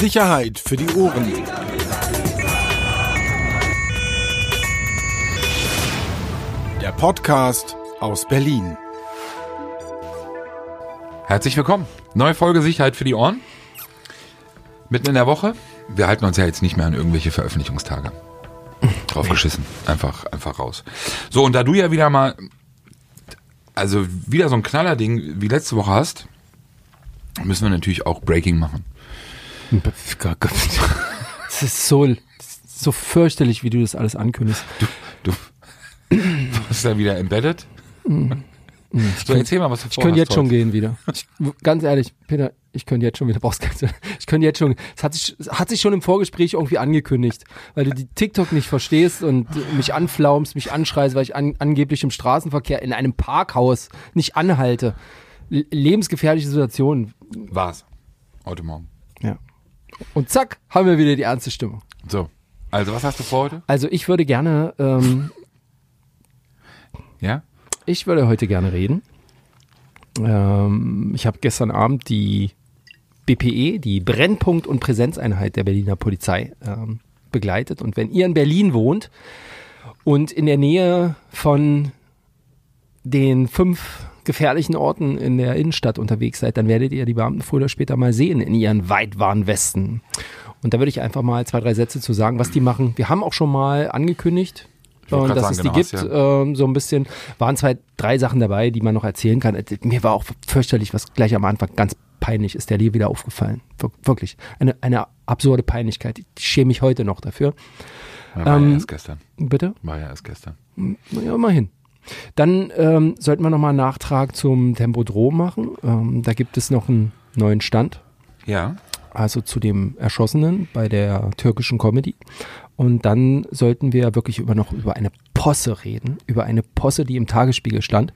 Sicherheit für die Ohren. Der Podcast aus Berlin. Herzlich willkommen. Neue Folge Sicherheit für die Ohren. Mitten in der Woche. Wir halten uns ja jetzt nicht mehr an irgendwelche Veröffentlichungstage. Draufgeschissen. Einfach, einfach raus. So, und da du ja wieder mal, also wieder so ein Knallerding wie letzte Woche hast, müssen wir natürlich auch Breaking machen. Das ist so, so fürchterlich, wie du das alles ankündigst. Du, du bist da wieder embedded? So, erzähl mal, was du Ich könnte jetzt schon gehen wieder. Ich, ganz ehrlich, Peter, ich könnte jetzt schon wieder, brauchst ich könnte jetzt schon, es hat sich, hat sich schon im Vorgespräch irgendwie angekündigt, weil du die TikTok nicht verstehst und mich anflaumst, mich anschreist, weil ich an, angeblich im Straßenverkehr in einem Parkhaus nicht anhalte. Lebensgefährliche Situation. War's. Heute Morgen. Ja. Und zack, haben wir wieder die ernste Stimmung. So. Also, was hast du vor heute? Also ich würde gerne, ähm, Ja? Ich würde heute gerne reden. Ähm, ich habe gestern Abend die BPE, die Brennpunkt- und Präsenzeinheit der Berliner Polizei, ähm, begleitet. Und wenn ihr in Berlin wohnt und in der Nähe von den fünf gefährlichen Orten in der Innenstadt unterwegs seid, dann werdet ihr die Beamten früher oder später mal sehen in ihren Weitwarnwesten. Und da würde ich einfach mal zwei, drei Sätze zu sagen, was die machen. Wir haben auch schon mal angekündigt, wollte äh, grad dass sagen, es die genau, gibt, ja- ähm, so ein bisschen. Waren zwei, drei Sachen dabei, die man noch erzählen kann. Äh, Mir war auch fürchterlich, was gleich am Anfang ganz peinlich ist, der Lee wieder aufgefallen. Wir- Wirklich. Eine, eine absurde Peinlichkeit. Ich schäme mich heute noch dafür. Ja, war Ähm, ja erst gestern. Bitte? War ja erst gestern. Ja, immerhin. Dann ähm, sollten wir nochmal einen Nachtrag zum Tempodrom machen. Ähm, da gibt es noch einen neuen Stand. Ja. also zu dem Erschossenen bei der türkischen Comedy. Und dann sollten wir wirklich über noch über eine Posse reden, über eine Posse, die im Tagesspiegel stand,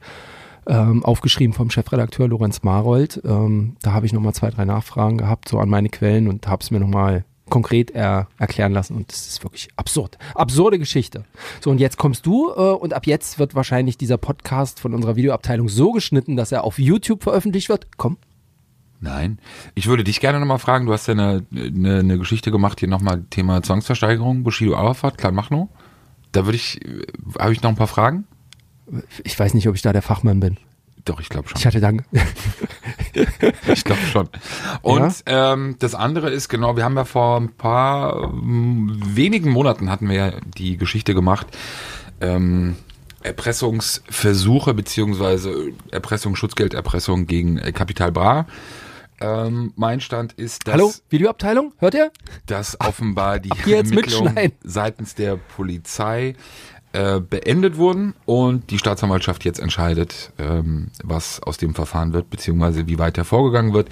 ähm, aufgeschrieben vom Chefredakteur Lorenz Marold. Ähm, da habe ich nochmal zwei, drei Nachfragen gehabt, so an meine Quellen und habe es mir nochmal konkret er, erklären lassen und das ist wirklich absurd. Absurde Geschichte. So und jetzt kommst du äh, und ab jetzt wird wahrscheinlich dieser Podcast von unserer Videoabteilung so geschnitten, dass er auf YouTube veröffentlicht wird. Komm, Nein. Ich würde dich gerne nochmal fragen, du hast ja eine, eine, eine Geschichte gemacht, hier nochmal Thema Zwangsversteigerung, Bushido Arafat, Clan Machno. Da würde ich, äh, habe ich noch ein paar Fragen? ich weiß nicht, ob ich da der Fachmann bin. Doch, ich glaube schon. Ich hatte dann, Ich glaube schon. Und ähm, das andere ist genau, wir haben ja vor ein paar ähm, wenigen Monaten hatten wir ja die Geschichte gemacht, ähm, Erpressungsversuche beziehungsweise Erpressung, Schutzgelderpressung gegen äh, Kapital Bra. Ähm, mein Stand ist, dass, Hallo, Videoabteilung, hört ihr? dass offenbar die hier jetzt Ermittlungen mitschneiden. seitens der Polizei äh, beendet wurden und die Staatsanwaltschaft jetzt entscheidet, ähm, was aus dem Verfahren wird, beziehungsweise wie weiter vorgegangen wird.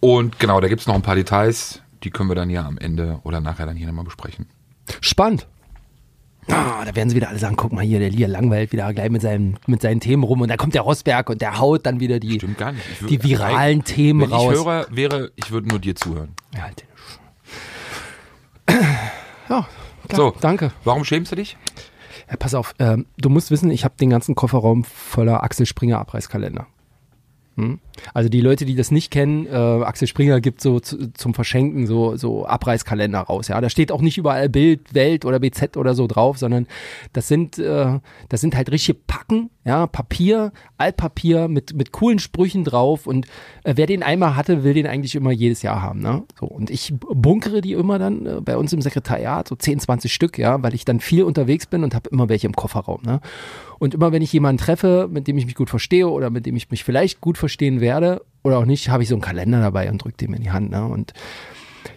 Und genau, da gibt's noch ein paar Details, die können wir dann ja am Ende oder nachher dann hier nochmal besprechen. Spannend. Ah, da werden sie wieder alle sagen, guck mal hier, der Lia langweilt wieder gleich mit seinen, mit seinen Themen rum und dann kommt der Rosberg und der haut dann wieder die, würd- die viralen Themen Wenn raus. ich Hörer wäre, ich würde nur dir zuhören. ja, halt den ja, klar, So. danke. Warum schämst du dich? Ja, pass auf, ähm, du musst wissen, ich habe den ganzen Kofferraum voller Axel Springer Abreißkalender. Hm? Also die Leute, die das nicht kennen, äh, Axel Springer gibt so zu, zum Verschenken so, so Abreißkalender raus. Ja, da steht auch nicht überall Bild, Welt oder BZ oder so drauf, sondern das sind, äh, das sind halt richtige Packen, ja, Papier, Altpapier mit, mit coolen Sprüchen drauf und äh, wer den einmal hatte, will den eigentlich immer jedes Jahr haben, ne? So, und ich bunkere die immer dann äh, bei uns im Sekretariat, so 10, 20 Stück, ja, weil ich dann viel unterwegs bin und habe immer welche im Kofferraum, ne? Und immer wenn ich jemanden treffe, mit dem ich mich gut verstehe oder mit dem ich mich vielleicht gut verstehen werde oder auch nicht, habe ich so einen Kalender dabei und drücke dem in die Hand, ne? Und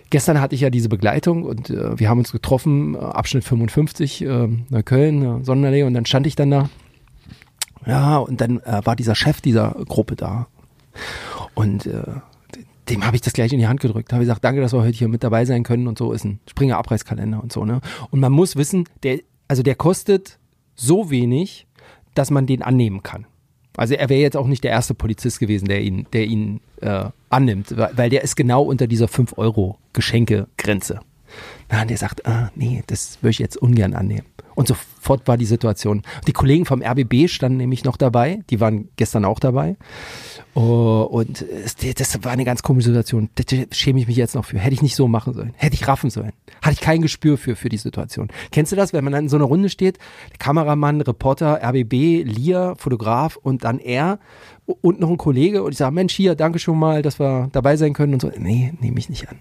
Gestern hatte ich ja diese Begleitung und äh, wir haben uns getroffen, äh, Abschnitt 55, äh, Neukölln, äh, Sonnenallee und dann stand ich dann da. Ja, und dann äh, war dieser Chef dieser Gruppe da. Und äh, dem habe ich das gleich in die Hand gedrückt. Habe gesagt, danke, dass wir heute hier mit dabei sein können und so ist ein Springer Abreißkalender und so, ne? Und man muss wissen, der, also der kostet so wenig, dass man den annehmen kann. Also er wäre jetzt auch nicht der erste Polizist gewesen, der ihn, der ihn äh, annimmt, weil der ist genau unter dieser 5-Euro-Geschenke-Grenze. Na, und der sagt, ah, nee, das würde ich jetzt ungern annehmen. Und sofort war die Situation. Die Kollegen vom RBB standen nämlich noch dabei, die waren gestern auch dabei. Oh, und es, das war eine ganz komische Situation. Da schäme ich mich jetzt noch für. Hätte ich nicht so machen sollen. Hätte ich raffen sollen. Hatte ich kein Gespür für, für die Situation. Kennst du das, wenn man dann in so einer Runde steht? Kameramann, Reporter, RBB, Lia, Fotograf und dann er und noch ein Kollege und ich sage, Mensch, hier, danke schon mal, dass wir dabei sein können und so. Nee, nehme ich nicht an.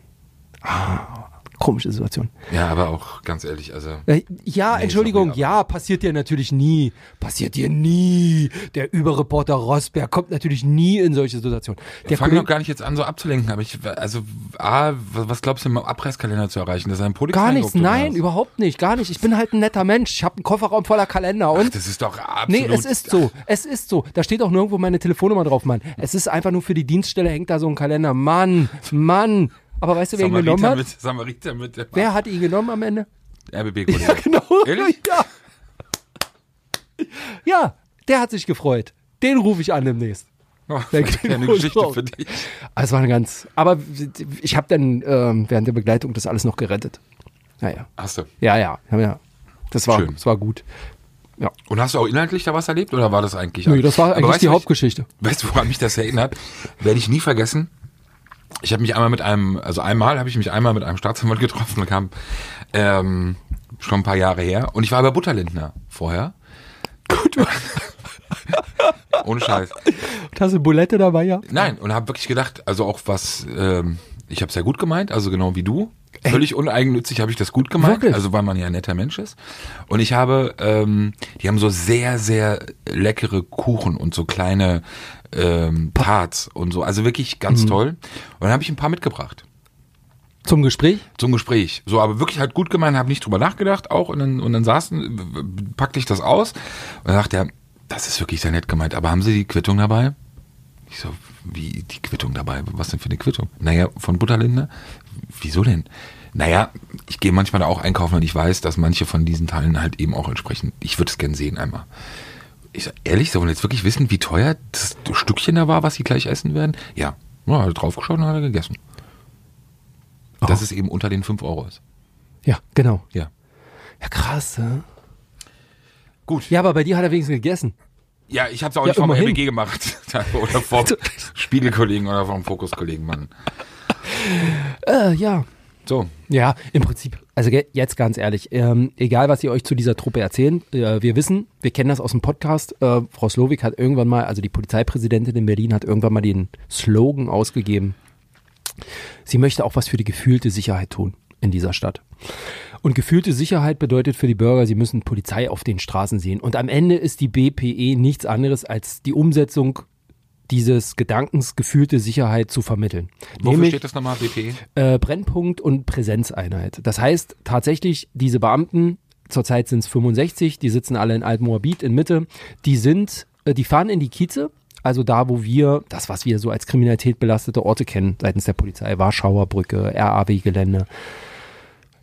Ah, komische Situation. Ja, aber auch ganz ehrlich, also. Äh, ja, nee, Entschuldigung, sorry, ja, passiert dir natürlich nie. Passiert dir nie. Der Überreporter Rosberg kommt natürlich nie in solche Situationen. Der fange doch gar nicht jetzt an, so abzulenken, aber ich, also, A, was glaubst du im Abreißkalender zu erreichen? Das ist ein Gar nichts, nein, hast? überhaupt nicht, gar nicht. Ich bin halt ein netter Mensch. Ich habe einen Kofferraum voller Kalender und. Ach, das ist doch absolut. Nee, es ist so. Es ist so. Da steht auch nirgendwo meine Telefonnummer drauf, Mann. Es ist einfach nur für die Dienststelle hängt da so ein Kalender. Mann, Mann. Aber weißt du, wer ihn genommen hat? Mit, Samariter mit wer hat ihn genommen am Ende? RBB-Kollege. Ja, genau. Ehrlich? Ja. ja, der hat sich gefreut. Den rufe ich an demnächst. Oh, eine Geschichte für dich. Also, war eine ganz. Aber ich habe dann ähm, während der Begleitung das alles noch gerettet. Naja. Hast du? Ja, ja, ja. Das war, Schön. das war gut. Ja. Und hast du auch inhaltlich da was erlebt oder war das eigentlich? Nee, das war eigentlich die Hauptgeschichte. weißt du, woran mich das erinnert? Werde ich nie vergessen ich habe mich einmal mit einem, also einmal habe ich mich einmal mit einem Staatsanwalt getroffen und kam ähm, schon ein paar Jahre her. Und ich war bei Butterlindner vorher. Gut. Ohne Scheiß. Und hast du Bulette dabei, ja? Nein, und habe wirklich gedacht, also auch was, ähm, ich habe es ja gut gemeint, also genau wie du. Völlig uneigennützig habe ich das gut gemeint, Wirklich? also weil man ja ein netter Mensch ist. Und ich habe, ähm, die haben so sehr, sehr leckere Kuchen und so kleine ähm, Parts und so. Also wirklich ganz mhm. toll. Und dann habe ich ein paar mitgebracht. Zum Gespräch? Zum Gespräch. So, aber wirklich halt gut gemeint, habe nicht drüber nachgedacht auch. Und dann, und dann saßen, packte ich das aus. Und dann dachte er, das ist wirklich sehr nett gemeint. Aber haben Sie die Quittung dabei? Ich so, wie die Quittung dabei? Was denn für eine Quittung? Naja, von Butterlinde. Wieso denn? Naja, ich gehe manchmal da auch einkaufen und ich weiß, dass manche von diesen Teilen halt eben auch entsprechen. Ich würde es gern sehen einmal. Ich sag, ehrlich, sollen wir jetzt wirklich wissen, wie teuer das Stückchen da war, was sie gleich essen werden? Ja. Ja, hat draufgeschaut und hat er gegessen. Oh. Dass es eben unter den 5 Euro ist. Ja, genau. Ja. Ja, krass, ja. Gut. Ja, aber bei dir hat er wenigstens gegessen. Ja, ich habe es auch ja, nicht vom RBG gemacht. oder vom Spiegelkollegen oder vom Fokuskollegen, Mann. Äh, ja. So. Ja, im Prinzip. Also jetzt ganz ehrlich, ähm, egal was ihr euch zu dieser Truppe erzählen, äh, wir wissen, wir kennen das aus dem Podcast. Äh, Frau Slowik hat irgendwann mal, also die Polizeipräsidentin in Berlin hat irgendwann mal den Slogan ausgegeben. Sie möchte auch was für die gefühlte Sicherheit tun in dieser Stadt. Und gefühlte Sicherheit bedeutet für die Bürger, sie müssen Polizei auf den Straßen sehen. Und am Ende ist die BPE nichts anderes als die Umsetzung dieses Gedankens gefühlte Sicherheit zu vermitteln. Wofür Nämlich, steht das nochmal, BP? Äh, Brennpunkt und Präsenzeinheit. Das heißt tatsächlich, diese Beamten, zurzeit sind es 65, die sitzen alle in Altmoabit in Mitte, die sind, äh, die fahren in die Kieze, also da, wo wir, das, was wir so als Kriminalität belastete Orte kennen, seitens der Polizei, Warschauer Brücke, RAW-Gelände,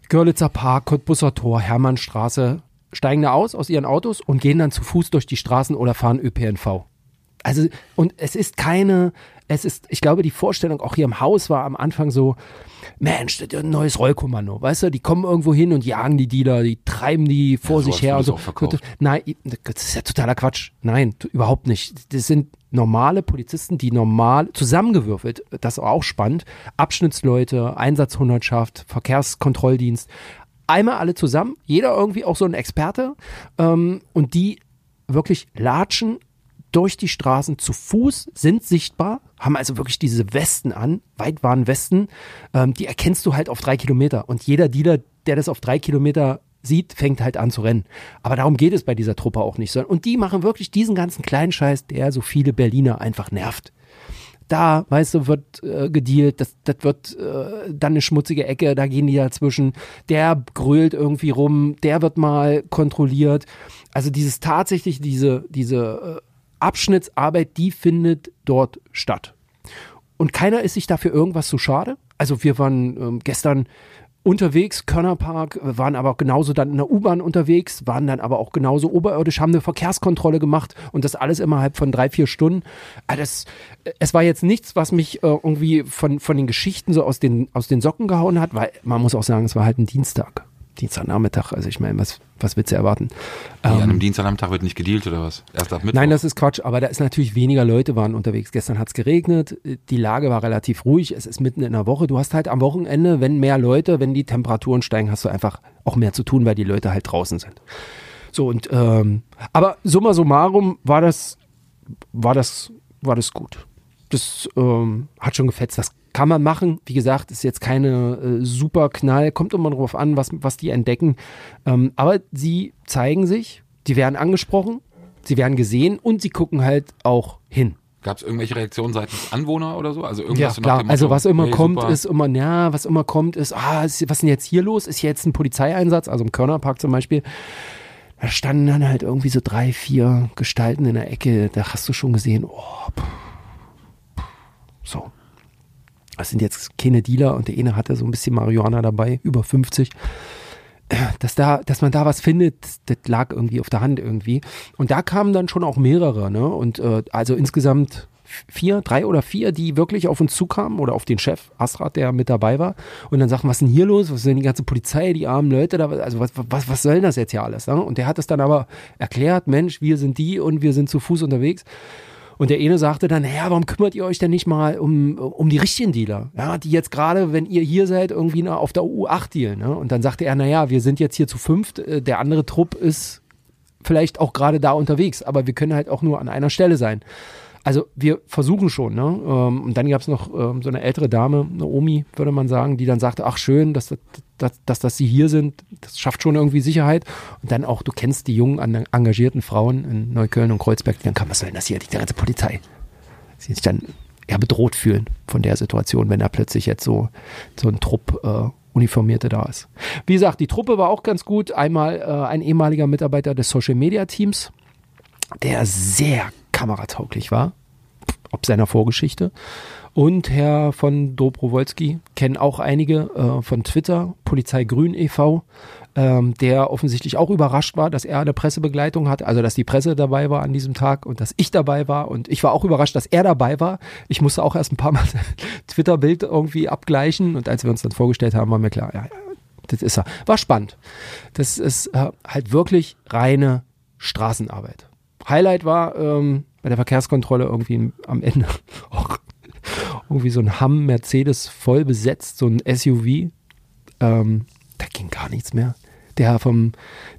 Görlitzer Park, Cottbusser Tor, Hermannstraße, steigen da aus aus ihren Autos und gehen dann zu Fuß durch die Straßen oder fahren ÖPNV also, und es ist keine, es ist, ich glaube, die Vorstellung auch hier im Haus war am Anfang so, Mensch, das ist ein neues Rollkommando, weißt du, die kommen irgendwo hin und jagen die Dealer, die treiben die vor ja, sich her und so. Nein, das ist ja totaler Quatsch. Nein, überhaupt nicht. Das sind normale Polizisten, die normal zusammengewürfelt, das ist auch spannend, Abschnittsleute, Einsatzhundertschaft, Verkehrskontrolldienst, einmal alle zusammen, jeder irgendwie auch so ein Experte ähm, und die wirklich latschen durch die Straßen zu Fuß, sind sichtbar, haben also wirklich diese Westen an, weit waren Westen, ähm, die erkennst du halt auf drei Kilometer. Und jeder Dealer, der das auf drei Kilometer sieht, fängt halt an zu rennen. Aber darum geht es bei dieser Truppe auch nicht. Und die machen wirklich diesen ganzen kleinen Scheiß, der so viele Berliner einfach nervt. Da, weißt du, wird äh, gedealt, das, das wird äh, dann eine schmutzige Ecke, da gehen die dazwischen. Der grölt irgendwie rum, der wird mal kontrolliert. Also dieses tatsächlich, diese, diese äh, Abschnittsarbeit, die findet dort statt. Und keiner ist sich dafür irgendwas zu schade. Also wir waren ähm, gestern unterwegs, Körnerpark, waren aber genauso dann in der U-Bahn unterwegs, waren dann aber auch genauso oberirdisch, haben eine Verkehrskontrolle gemacht und das alles innerhalb von drei, vier Stunden. Ah, das, es war jetzt nichts, was mich äh, irgendwie von, von den Geschichten so aus den, aus den Socken gehauen hat, weil man muss auch sagen, es war halt ein Dienstag. Dienstagnachmittag, also ich meine, was, was willst du erwarten? An Ähm, einem Dienstagnachmittag wird nicht gedealt oder was? Erst ab Mittwoch. Nein, das ist Quatsch, aber da ist natürlich weniger Leute waren unterwegs. Gestern hat's geregnet, die Lage war relativ ruhig, es ist mitten in der Woche. Du hast halt am Wochenende, wenn mehr Leute, wenn die Temperaturen steigen, hast du einfach auch mehr zu tun, weil die Leute halt draußen sind. So und ähm, aber summa summarum war das war das war das gut. Das ähm, hat schon gefetzt. Das kann man machen. Wie gesagt, ist jetzt keine äh, super Knall. Kommt immer darauf an, was, was die entdecken. Ähm, aber sie zeigen sich, die werden angesprochen, sie werden gesehen und sie gucken halt auch hin. Gab es irgendwelche Reaktionen seitens Anwohner oder so? Also Ja, irgendwas nach klar. dem Motto, Also was immer hey, kommt, super. ist immer, ja, was immer kommt, ist, ah, ist, was ist denn jetzt hier los? Ist hier jetzt ein Polizeieinsatz? Also im Körnerpark zum Beispiel. Da standen dann halt irgendwie so drei, vier Gestalten in der Ecke. Da hast du schon gesehen, oh, pff, pff, so. Das sind jetzt keine Dealer und der eine hatte so ein bisschen Marihuana dabei, über 50 dass da, dass man da was findet, das lag irgendwie auf der Hand irgendwie. Und da kamen dann schon auch mehrere, ne? Und äh, also insgesamt vier, drei oder vier, die wirklich auf uns zukamen oder auf den Chef Astrat, der mit dabei war. Und dann sagten, was ist denn hier los? Was ist denn die ganze Polizei, die armen Leute da? Also was, was, was soll das jetzt hier alles? Ne? Und der hat es dann aber erklärt, Mensch, wir sind die und wir sind zu Fuß unterwegs. Und der eine sagte dann, naja, warum kümmert ihr euch denn nicht mal um, um die richtigen Dealer? Ja, die jetzt gerade, wenn ihr hier seid, irgendwie na- auf der U8 dealen. Ne? Und dann sagte er, naja, wir sind jetzt hier zu fünft, äh, der andere Trupp ist vielleicht auch gerade da unterwegs, aber wir können halt auch nur an einer Stelle sein. Also wir versuchen schon, ne? Ähm, Und dann gab es noch ähm, so eine ältere Dame, eine Omi, würde man sagen, die dann sagte, ach schön, dass, das- dass, dass, dass sie hier sind, das schafft schon irgendwie Sicherheit. Und dann auch, du kennst die jungen, engagierten Frauen in Neukölln und Kreuzberg, die dann kann, was soll denn das hier, die ganze Polizei? Sie sich dann eher bedroht fühlen von der Situation, wenn da plötzlich jetzt so, so ein Trupp äh, Uniformierte da ist. Wie gesagt, die Truppe war auch ganz gut. Einmal äh, ein ehemaliger Mitarbeiter des Social Media Teams, der sehr kameratauglich war, ob seiner Vorgeschichte. Und Herr von Dobrowolski kennen auch einige äh, von Twitter, Polizei Grün e.V., ähm, der offensichtlich auch überrascht war, dass er eine Pressebegleitung hatte, also dass die Presse dabei war an diesem Tag und dass ich dabei war. Und ich war auch überrascht, dass er dabei war. Ich musste auch erst ein paar Mal Twitter-Bild irgendwie abgleichen. Und als wir uns dann vorgestellt haben, war mir klar, ja, ja, das ist er. War spannend. Das ist äh, halt wirklich reine Straßenarbeit. Highlight war ähm, bei der Verkehrskontrolle irgendwie am Ende auch irgendwie so ein Hamm Mercedes voll besetzt, so ein SUV. Ähm, da ging gar nichts mehr. Der vom,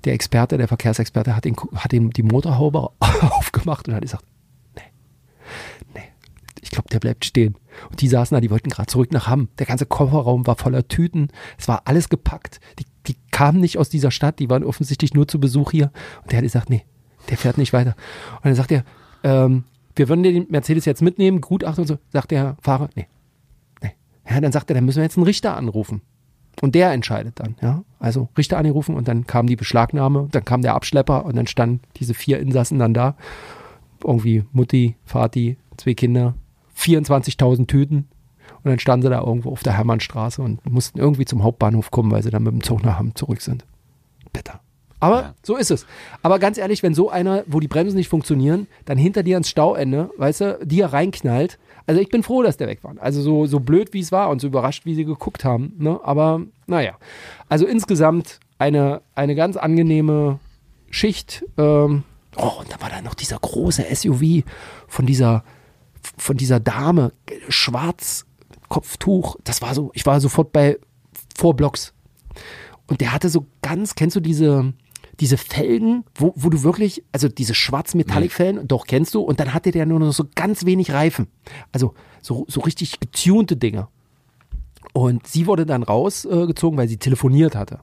der Experte, der Verkehrsexperte hat, den, hat ihm die Motorhaube aufgemacht und hat gesagt, nee, nee, ich glaube, der bleibt stehen. Und die saßen da, die wollten gerade zurück nach Hamm. Der ganze Kofferraum war voller Tüten. Es war alles gepackt. Die, die kamen nicht aus dieser Stadt, die waren offensichtlich nur zu Besuch hier. Und der hat gesagt, nee, der fährt nicht weiter. Und dann sagt er, ähm, wir würden den Mercedes jetzt mitnehmen, Gutachten und so. Sagt der Fahrer, nee, nee. Ja, dann sagt er, dann müssen wir jetzt einen Richter anrufen. Und der entscheidet dann, ja. Also Richter angerufen und dann kam die Beschlagnahme, dann kam der Abschlepper und dann standen diese vier Insassen dann da. Irgendwie Mutti, Vati, zwei Kinder, 24.000 Tüten. Und dann standen sie da irgendwo auf der Hermannstraße und mussten irgendwie zum Hauptbahnhof kommen, weil sie dann mit dem Zug nach Hamm zurück sind. Bitter. Aber Ja. so ist es. Aber ganz ehrlich, wenn so einer, wo die Bremsen nicht funktionieren, dann hinter dir ans Stauende, weißt du, dir reinknallt. Also ich bin froh, dass der weg war. Also so, so blöd, wie es war und so überrascht, wie sie geguckt haben. Ne? Aber naja. Also insgesamt eine, eine ganz angenehme Schicht. Ähm, oh, und da war da noch dieser große SUV von dieser, von dieser Dame, schwarz, Kopftuch. Das war so, ich war sofort bei Vorblocks. Und der hatte so ganz, kennst du diese, diese Felgen, wo, wo du wirklich, also diese schwarz-Metallic-Felgen, doch kennst du, und dann hatte der nur noch so ganz wenig Reifen. Also so, so richtig getunte Dinger. Und sie wurde dann rausgezogen, äh, weil sie telefoniert hatte.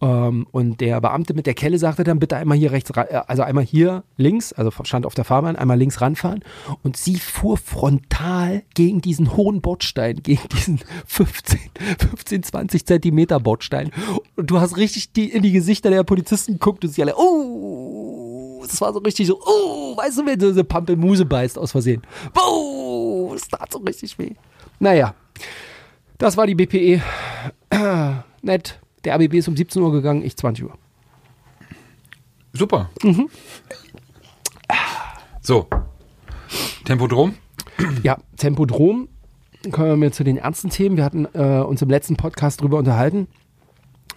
Ähm, und der Beamte mit der Kelle sagte dann bitte einmal hier rechts, äh, also einmal hier links, also stand auf der Fahrbahn, einmal links ranfahren. Und sie fuhr frontal gegen diesen hohen Bordstein, gegen diesen 15, 15 20 Zentimeter Bordstein. Und du hast richtig die, in die Gesichter der Polizisten geguckt und sie alle, oh, das war so richtig so, oh, weißt du, wenn so eine Pampelmuse beißt aus Versehen. Oh, das tat so richtig weh. Naja, das war die BPE. Nett. Der ABB ist um 17 Uhr gegangen, ich 20 Uhr. Super. Mhm. So. Tempodrom? Ja, Tempodrom. Kommen wir zu den ernsten Themen. Wir hatten äh, uns im letzten Podcast drüber unterhalten.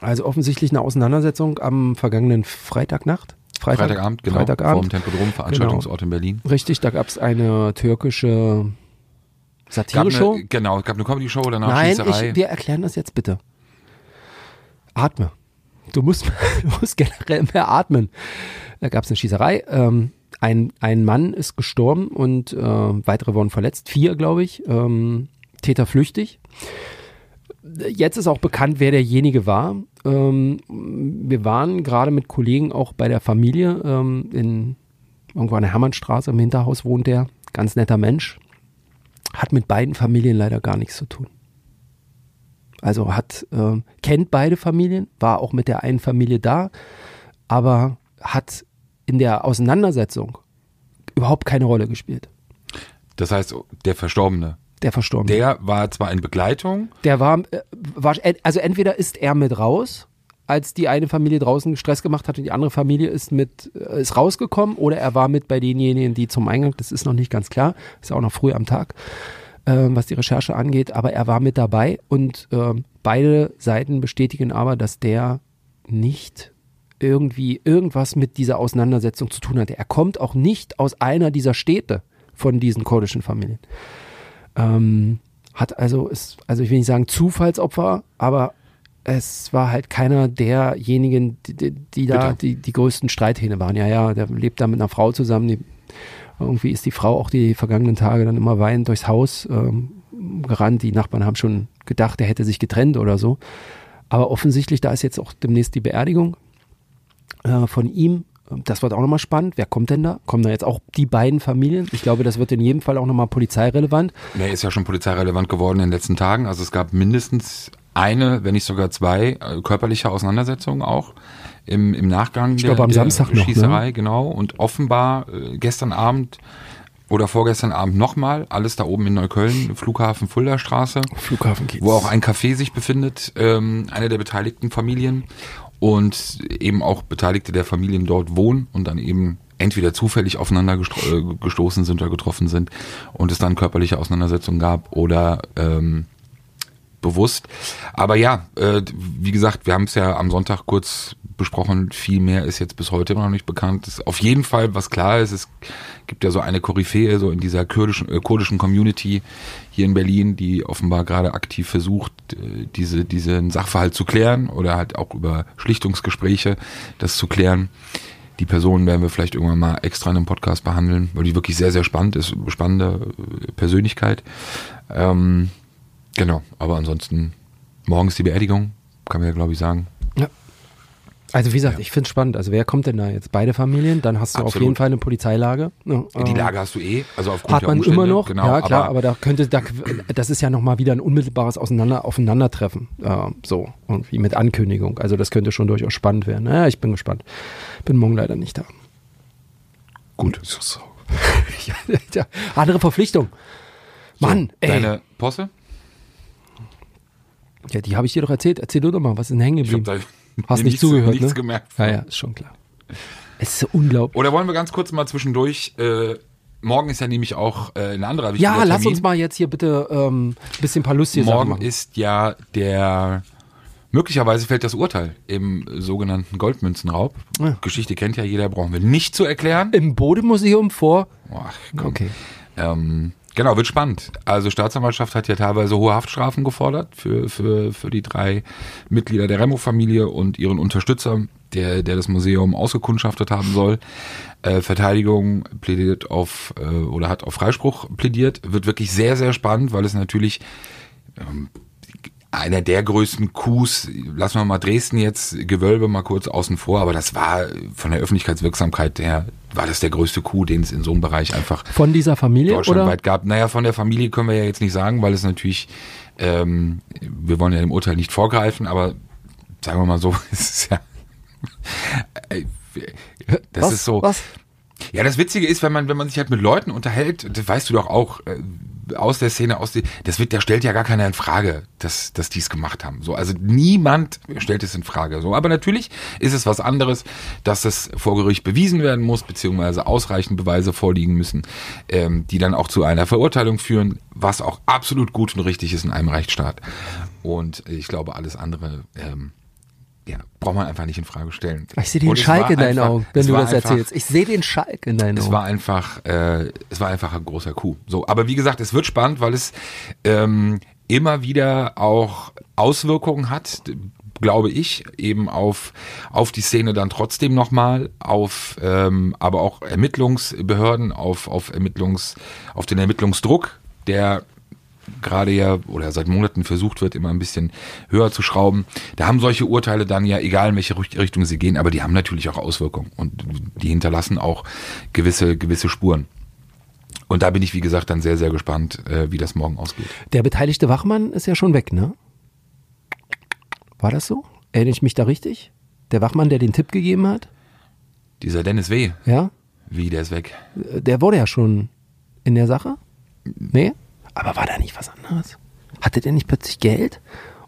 Also offensichtlich eine Auseinandersetzung am vergangenen Freitagnacht. Freitag, Freitagabend, genau, Freitagabend. vom Tempodrom, Veranstaltungsort in Berlin. Richtig, da gab es eine türkische Satire-Show. eine, genau, es gab eine Comedy-Show, danach Nein, Schießerei. ich, wir erklären das jetzt bitte. Atme. Du musst, du musst generell mehr atmen. Da gab es eine Schießerei. Ähm, ein, ein Mann ist gestorben und äh, weitere wurden verletzt. Vier, glaube ich. Ähm, Täter flüchtig. Jetzt ist auch bekannt, wer derjenige war. Ähm, wir waren gerade mit Kollegen auch bei der Familie ähm, in irgendwo an der Hermannstraße im Hinterhaus wohnt der. Ganz netter Mensch. Hat mit beiden Familien leider gar nichts zu tun. Also hat, ähm, kennt beide Familien, war auch mit der einen Familie da, aber hat in der Auseinandersetzung überhaupt keine Rolle gespielt. Das heißt, der Verstorbene, Der Verstorbene. der war zwar in Begleitung, Der war, äh, war, also entweder ist er mit raus, als die eine Familie draußen Stress gemacht hat und die andere Familie ist mit, äh, ist rausgekommen, oder er war mit bei denjenigen, die zum Eingang, das ist noch nicht ganz klar, ist ja auch noch früh am Tag, ähm, was die Recherche angeht, aber er war mit dabei und ähm, beide Seiten bestätigen aber, dass der nicht irgendwie irgendwas mit dieser Auseinandersetzung zu tun hatte. Er kommt auch nicht aus einer dieser Städte von diesen kurdischen Familien. Ähm, hat also, ist, also ich will nicht sagen Zufallsopfer, aber es war halt keiner derjenigen, die, die, die da die, die größten Streithähne waren. Ja, ja, der lebt da mit einer Frau zusammen. Die, irgendwie ist die Frau auch die vergangenen Tage dann immer weinend durchs Haus ähm, gerannt. Die Nachbarn haben schon gedacht, er hätte sich getrennt oder so. Aber offensichtlich, da ist jetzt auch demnächst die Beerdigung äh, von ihm. Das wird auch nochmal spannend. Wer kommt denn da? Kommen da jetzt auch die beiden Familien? Ich glaube, das wird in jedem Fall auch nochmal polizeirelevant. der ist ja schon polizeirelevant geworden in den letzten Tagen. Also es gab mindestens eine, wenn nicht sogar zwei äh, körperliche Auseinandersetzungen auch im, im Nachgang Ich der, glaube, am der Samstag noch, ne? Schießerei, genau. Und offenbar äh, gestern Abend oder vorgestern Abend nochmal, alles da oben in Neukölln, Flughafen Fulda-Straße. Flughafen geht's. wo auch ein Café sich befindet, ähm, eine der beteiligten Familien und eben auch Beteiligte der Familien dort wohnen und dann eben entweder zufällig aufeinander äh, gestoßen sind oder getroffen sind und es dann körperliche Auseinandersetzungen gab oder ähm, bewusst. Aber ja, äh, wie gesagt, wir haben es ja am Sonntag kurz besprochen. Viel mehr ist jetzt bis heute noch nicht bekannt. Ist auf jeden Fall, was klar ist, es gibt ja so eine Koryphäe so in dieser kurdischen, äh, kurdischen Community hier in Berlin, die offenbar gerade aktiv versucht, äh, diese, diesen Sachverhalt zu klären oder halt auch über Schlichtungsgespräche das zu klären. Die Personen werden wir vielleicht irgendwann mal extra in einem Podcast behandeln, weil die wirklich sehr, sehr spannend ist, spannende äh, Persönlichkeit. Ähm, genau, aber ansonsten morgens die Beerdigung, kann man ja glaube ich sagen. Ja. Also wie gesagt, ich finde es spannend. Also wer kommt denn da jetzt? Beide Familien? Dann hast du auf Absolut. jeden Fall eine Polizeilage. Ja, Die ähm, Lage hast du eh, also aufgrund hat der man Umstände. immer noch, genau, ja klar, aber, aber, da könnte, da, das ist ja nochmal wieder ein unmittelbares Auseinander, Aufeinandertreffen, äh, so, irgendwie mit Ankündigung, also das könnte schon durchaus spannend werden. Naja, ich bin gespannt. Bin morgen leider nicht da. gut. ja, ja, andere Verpflichtung. Mann, ey. Deine Posse? Ja, die habe ich dir doch erzählt. Erzähl du doch mal, was ist denn hängen geblieben? da Hast nicht nichts, zugehört, nichts ne? gemerkt. Ja, ja, ist schon klar. Es ist so unglaublich. Oder wollen wir ganz kurz mal zwischendurch, äh, morgen ist ja nämlich auch äh, ein anderer wichtiger Ja, lass Termin. uns mal jetzt hier bitte ähm, ein bisschen ein paar lustige Sachen Morgen machen. ist ja der, möglicherweise fällt das Urteil im sogenannten Goldmünzenraub. Ja. Geschichte kennt ja jeder, brauchen wir nicht zu erklären. Im Bodemuseum vor. Ach, komm. Okay. Ähm, genau, wird spannend. Also Staatsanwaltschaft hat ja teilweise hohe Haftstrafen gefordert für, für, für die drei Mitglieder der Remo-Familie und ihren Unterstützer, der, der das Museum ausgekundschaftet haben soll. Äh, Verteidigung plädiert auf äh, oder hat auf Freispruch plädiert. Wird wirklich sehr, sehr spannend, weil es natürlich ähm, einer der größten Coups, lassen wir mal Dresden jetzt, Gewölbe mal kurz außen vor, aber das war von der Öffentlichkeitswirksamkeit her, war das der größte Coup, den es in so einem Bereich einfach Von dieser Familie oder? deutschlandweit gab. Naja, von der Familie können wir ja jetzt nicht sagen, weil es natürlich, ähm, wir wollen ja dem Urteil nicht vorgreifen, aber sagen wir mal so, es ist ja, das was, ist so, Was? ja, das Witzige ist, wenn man, wenn man sich halt mit Leuten unterhält, das weißt du doch auch, äh, aus der Szene, aus die, das wird, da stellt ja gar keiner in Frage, dass, dass die es gemacht haben. So, also niemand stellt es in Frage. So, aber natürlich ist es was anderes, dass es vor Gericht bewiesen werden muss, beziehungsweise ausreichend Beweise vorliegen müssen, ähm, die dann auch zu einer Verurteilung führen, was auch absolut gut und richtig ist in einem Rechtsstaat. Und ich glaube, alles andere, ähm, ja, braucht man einfach nicht in Frage stellen. Ich sehe den es Schalk in deinen einfach- Augen, wenn es du das einfach- erzählst. Ich sehe den Schalk in deinen Es Augen. war einfach, äh, es war einfach ein großer Coup. So, aber wie gesagt, es wird spannend, weil es ähm, immer wieder auch Auswirkungen hat, glaube ich, eben auf auf die Szene dann trotzdem nochmal, auf ähm, aber auch Ermittlungsbehörden, auf auf Ermittlungs, auf den Ermittlungsdruck, der gerade ja oder seit Monaten versucht wird, immer ein bisschen höher zu schrauben. Da haben solche Urteile dann ja, egal in welche Richt- Richtung sie gehen, aber die haben natürlich auch Auswirkungen und die hinterlassen auch gewisse, gewisse Spuren. Und da bin ich, wie gesagt, dann sehr, sehr gespannt, äh, wie das morgen ausgeht. Der beteiligte Wachmann ist ja schon weg, ne? War das so? Erinnere ich mich da richtig? Der Wachmann, der den Tipp gegeben hat? Dieser Dennis W., Ja? wie, der ist weg. Äh, Der wurde ja schon in der Sache? Nee? Aber war da nicht was anderes? Hatte der nicht plötzlich Geld?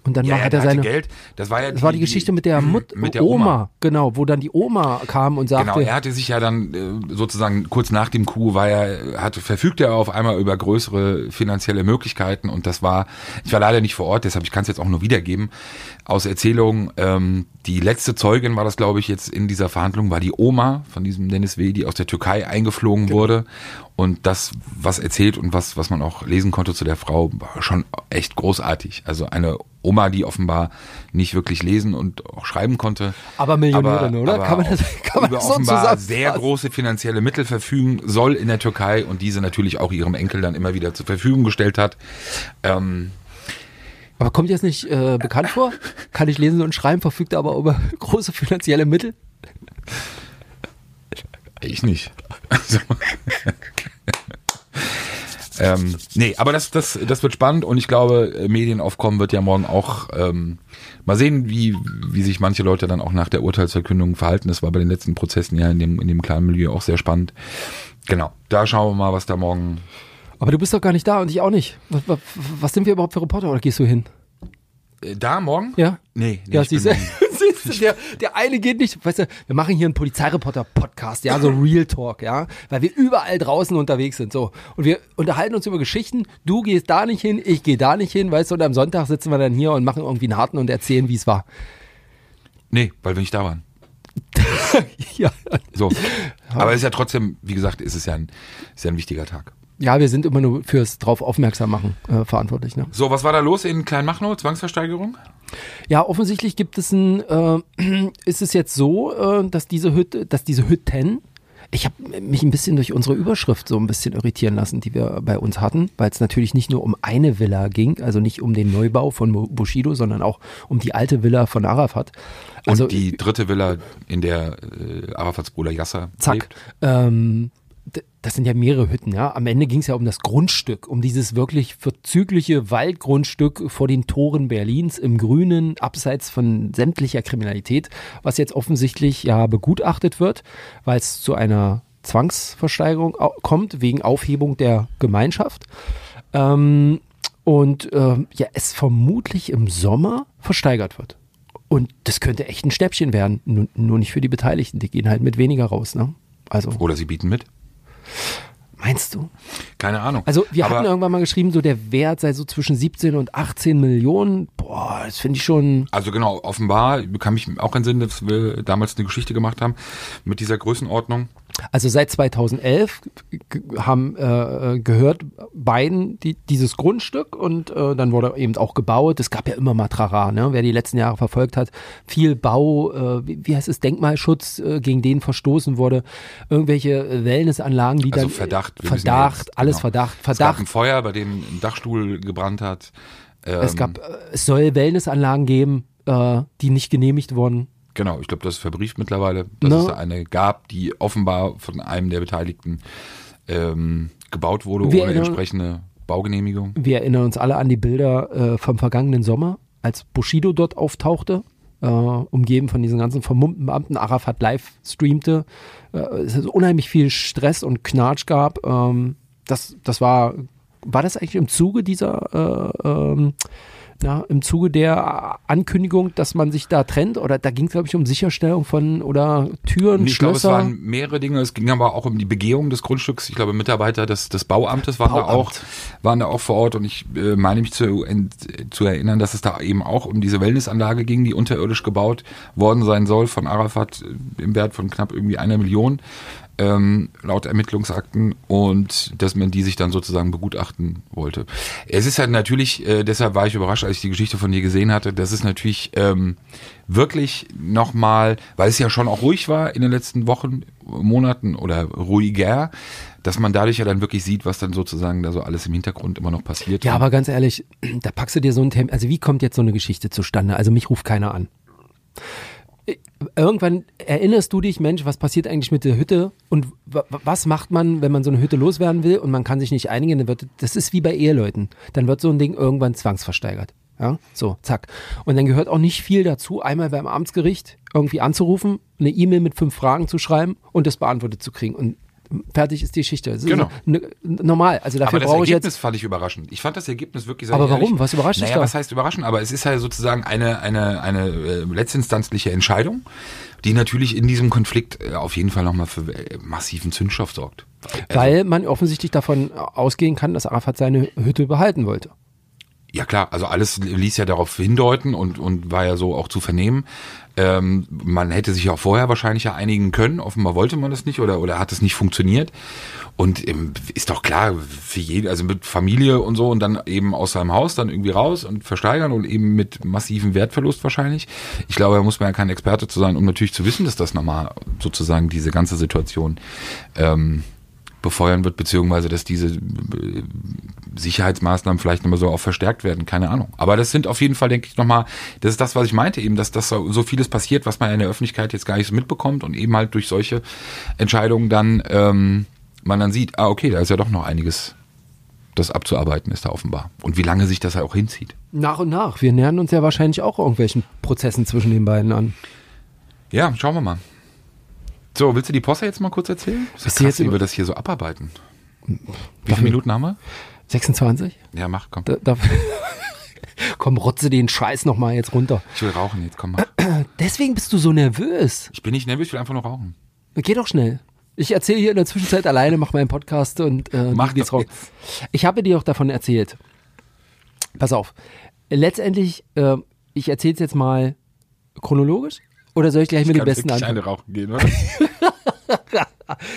Und dann Ja, war, ja, hat er seine. Geld. Das war ja Das war die Geschichte mit der Mut mit der Oma. Oma. genau, wo dann die Oma kam und sagte, Genau, er hatte sich ja dann äh, sozusagen kurz nach dem Coup war er, hatte, verfügte er auf einmal über größere finanzielle Möglichkeiten und das war, ich war leider nicht vor Ort, deshalb ich kann es jetzt auch nur wiedergeben, aus Erzählungen, ähm, die letzte Zeugin war das, glaube ich, jetzt in dieser Verhandlung, war die Oma von diesem Dennis W., die aus der Türkei eingeflogen Genau. wurde und das, was erzählt und was, was man auch lesen konnte zu der Frau, war schon echt großartig. Also eine Oma, die offenbar nicht wirklich lesen und auch schreiben konnte. Aber Millionärin, oder? Kann man das- kann man über das so offenbar sehr große finanzielle Mittel verfügen soll in der Türkei und diese natürlich auch ihrem Enkel dann immer wieder zur Verfügung gestellt hat. Ähm, aber kommt das nicht äh, bekannt vor? Kann ich lesen und schreiben, verfügt aber über große finanzielle Mittel? ich nicht. Also, ähm, nee, aber das, das, das wird spannend und ich glaube, äh, Medienaufkommen wird ja morgen auch ähm, mal sehen, wie, wie sich manche Leute dann auch nach der Urteilsverkündung verhalten. Das war bei den letzten Prozessen ja in dem, in dem kleinen Milieu auch sehr spannend. Genau, da schauen wir mal, was da morgen Aber du bist doch gar nicht da und ich auch nicht. Was, was, was sind wir überhaupt für Reporter oder gehst du hin? Äh, Da morgen? Ja? Nee, nee Ja, ich bin der, der eine geht nicht, weißt du, wir machen hier einen Polizeireporter-Podcast, ja, so Real Talk, ja, weil wir überall draußen unterwegs sind, so. Und wir unterhalten uns über Geschichten, du gehst da nicht hin, ich gehe da nicht hin, weißt du, und am Sonntag sitzen wir dann hier und machen irgendwie einen harten und erzählen, wie es war. Nee, weil wir nicht da waren. ja. So. Aber es ist ja trotzdem, wie gesagt, ist es ja ein, ist ja ein wichtiger Tag. Ja, wir sind immer nur fürs drauf aufmerksam machen äh, verantwortlich, ne? So, was war da los in Kleinmachnow? Zwangsversteigerung? Ja, offensichtlich gibt es ein, äh, ist es jetzt so, äh, dass diese Hütte, dass diese Hütten, ich habe mich ein bisschen durch unsere Überschrift so ein bisschen irritieren lassen, die wir bei uns hatten, weil es natürlich nicht nur um eine Villa ging, also nicht um den Neubau von Bushido, sondern auch um die alte Villa von Arafat. Und Also die dritte Villa, in der äh, Arafats Bruder Yasser zack. lebt. Ähm, das sind ja mehrere Hütten, ja. Am Ende ging es ja um das Grundstück, um dieses wirklich verzügliche Waldgrundstück vor den Toren Berlins im Grünen, abseits von sämtlicher Kriminalität, was jetzt offensichtlich ja begutachtet wird, weil es zu einer Zwangsversteigerung kommt, wegen Aufhebung der Gemeinschaft. Ähm, und ähm, ja, es vermutlich im Sommer versteigert wird. Und das könnte echt ein Schnäppchen werden, nur, nur nicht für die Beteiligten. Die gehen halt mit weniger raus, ne? Also, Oder sie bieten mit. Meinst du? Keine Ahnung. Also, wir Aber hatten irgendwann mal geschrieben, so der Wert sei so zwischen 17 und 18 Millionen. Boah, das finde ich schon. Also genau, offenbar kann mich auch entsinnen, dass wir damals eine Geschichte gemacht haben mit dieser Größenordnung. Also seit 2011 g- haben äh, gehört beiden die, dieses Grundstück und äh, dann wurde eben auch gebaut. Es gab ja immer mal Trara, ne? wer die letzten Jahre verfolgt hat. Viel Bau, äh, wie, wie heißt es, Denkmalschutz, äh, gegen den verstoßen wurde. Irgendwelche äh, Wellnessanlagen, die Also dann... Verdacht. Verdacht, jetzt- alles genau. Verdacht. Es gab Verdacht. ein Feuer, bei dem ein Dachstuhl gebrannt hat. Ähm, Es gab, äh, es soll Wellnessanlagen geben, äh, die nicht genehmigt wurden. Genau, ich glaube, das ist verbrieft mittlerweile, dass Ne? es da eine gab, die offenbar von einem der Beteiligten ähm, gebaut wurde Wir ohne entsprechende Baugenehmigung. Wir erinnern uns alle an die Bilder äh, vom vergangenen Sommer, als Bushido dort auftauchte, äh, umgeben von diesen ganzen vermummten Beamten. Arafat live streamte. Äh, es ist unheimlich viel Stress und Knatsch gab. Ähm, das, das war, war das eigentlich im Zuge dieser, äh, ähm, ja, im Zuge der Ankündigung, dass man sich da trennt oder da ging es glaube ich um Sicherstellung von oder Türen, ich glaube, es Schlösser. waren mehrere Dinge. Es ging aber auch um die Begehung des Grundstücks. Ich glaube, Mitarbeiter des, des Bauamtes waren da auch, Bauamt. waren da auch vor Ort und ich äh, meine mich zu, ent, zu erinnern, dass es da eben auch um diese Wellnessanlage ging, die unterirdisch gebaut worden sein soll von Arafat äh, im Wert von knapp irgendwie einer Million ähm, laut Ermittlungsakten und dass man die sich dann sozusagen begutachten wollte. Es ist halt natürlich, äh, deshalb war ich überrascht, als ich die Geschichte von dir gesehen hatte, das ist natürlich ähm, wirklich nochmal, weil es ja schon auch ruhig war in den letzten Wochen, Monaten oder ruhiger, dass man dadurch ja dann wirklich sieht, was dann sozusagen da so alles im Hintergrund immer noch passiert. Ja, aber ganz ehrlich, da packst du dir so ein Thema, also wie kommt jetzt so eine Geschichte zustande? Also mich ruft keiner an. Irgendwann erinnerst du dich, Mensch, was passiert eigentlich mit der Hütte und wa- wa- was macht man, wenn man so eine Hütte loswerden will und man kann sich nicht einigen, dann wird, das ist wie bei Eheleuten, dann wird so ein Ding irgendwann zwangsversteigert. Ja, so, zack. Und dann gehört auch nicht viel dazu, einmal beim Amtsgericht irgendwie anzurufen, eine E-Mail mit fünf Fragen zu schreiben und das beantwortet zu kriegen. Und fertig ist die Geschichte. Das ist Genau. ne- normal. Also dafür aber das brauche ich Ergebnis jetzt. fand ich überraschend. Ich fand das Ergebnis wirklich sehr Aber ehrlich. warum? Was überrascht dich naja, da? was heißt überraschend? Aber es ist ja sozusagen eine, eine, eine äh, letztinstanzliche Entscheidung, die natürlich in diesem Konflikt äh, auf jeden Fall nochmal für äh, massiven Zündstoff sorgt. Also, Weil man offensichtlich davon ausgehen kann, dass Arafat seine Hütte behalten wollte. Ja klar, also alles ließ ja darauf hindeuten und, und war ja so auch zu vernehmen. Ähm, man hätte sich auch vorher wahrscheinlich ja einigen können, offenbar wollte man das nicht oder, oder hat es nicht funktioniert. Und ähm, ist doch klar, für jeden, also mit Familie und so und dann eben aus seinem Haus dann irgendwie raus und versteigern und eben mit massivem Wertverlust wahrscheinlich. Ich glaube, da muss man ja kein Experte zu sein, um natürlich zu wissen, dass das nochmal sozusagen diese ganze Situation ähm, befeuern wird, beziehungsweise dass diese äh, Sicherheitsmaßnahmen vielleicht nochmal so auch verstärkt werden, keine Ahnung. Aber das sind auf jeden Fall, denke ich, nochmal, das ist das, was ich meinte, eben, dass das so so vieles passiert, was man in der Öffentlichkeit jetzt gar nicht so mitbekommt und eben halt durch solche Entscheidungen dann ähm, man dann sieht, ah, okay, da ist ja doch noch einiges, das abzuarbeiten ist da offenbar. Und wie lange sich das ja auch hinzieht. Nach und nach. Wir nähern uns ja wahrscheinlich auch irgendwelchen Prozessen zwischen den beiden an. Ja, schauen wir mal. So, willst du die Posse jetzt mal kurz erzählen? Das Ist ist die krass, jetzt wie wir über- das hier so abarbeiten. Wie Darf viele Minuten haben wir? 26? Ja, mach, komm. Da, da, komm, rotze den Scheiß nochmal jetzt runter. Ich will rauchen jetzt, komm, mach. Deswegen bist du so nervös. Ich bin nicht nervös, ich will einfach nur rauchen. Geh doch schnell. Ich erzähle hier in der Zwischenzeit alleine, mach meinen Podcast und äh, Mach doch raus. Ich habe dir auch davon erzählt. Pass auf. Letztendlich, äh, ich erzähle es jetzt mal chronologisch oder soll ich gleich mit den besten anfangen? eine rauchen gehen, oder?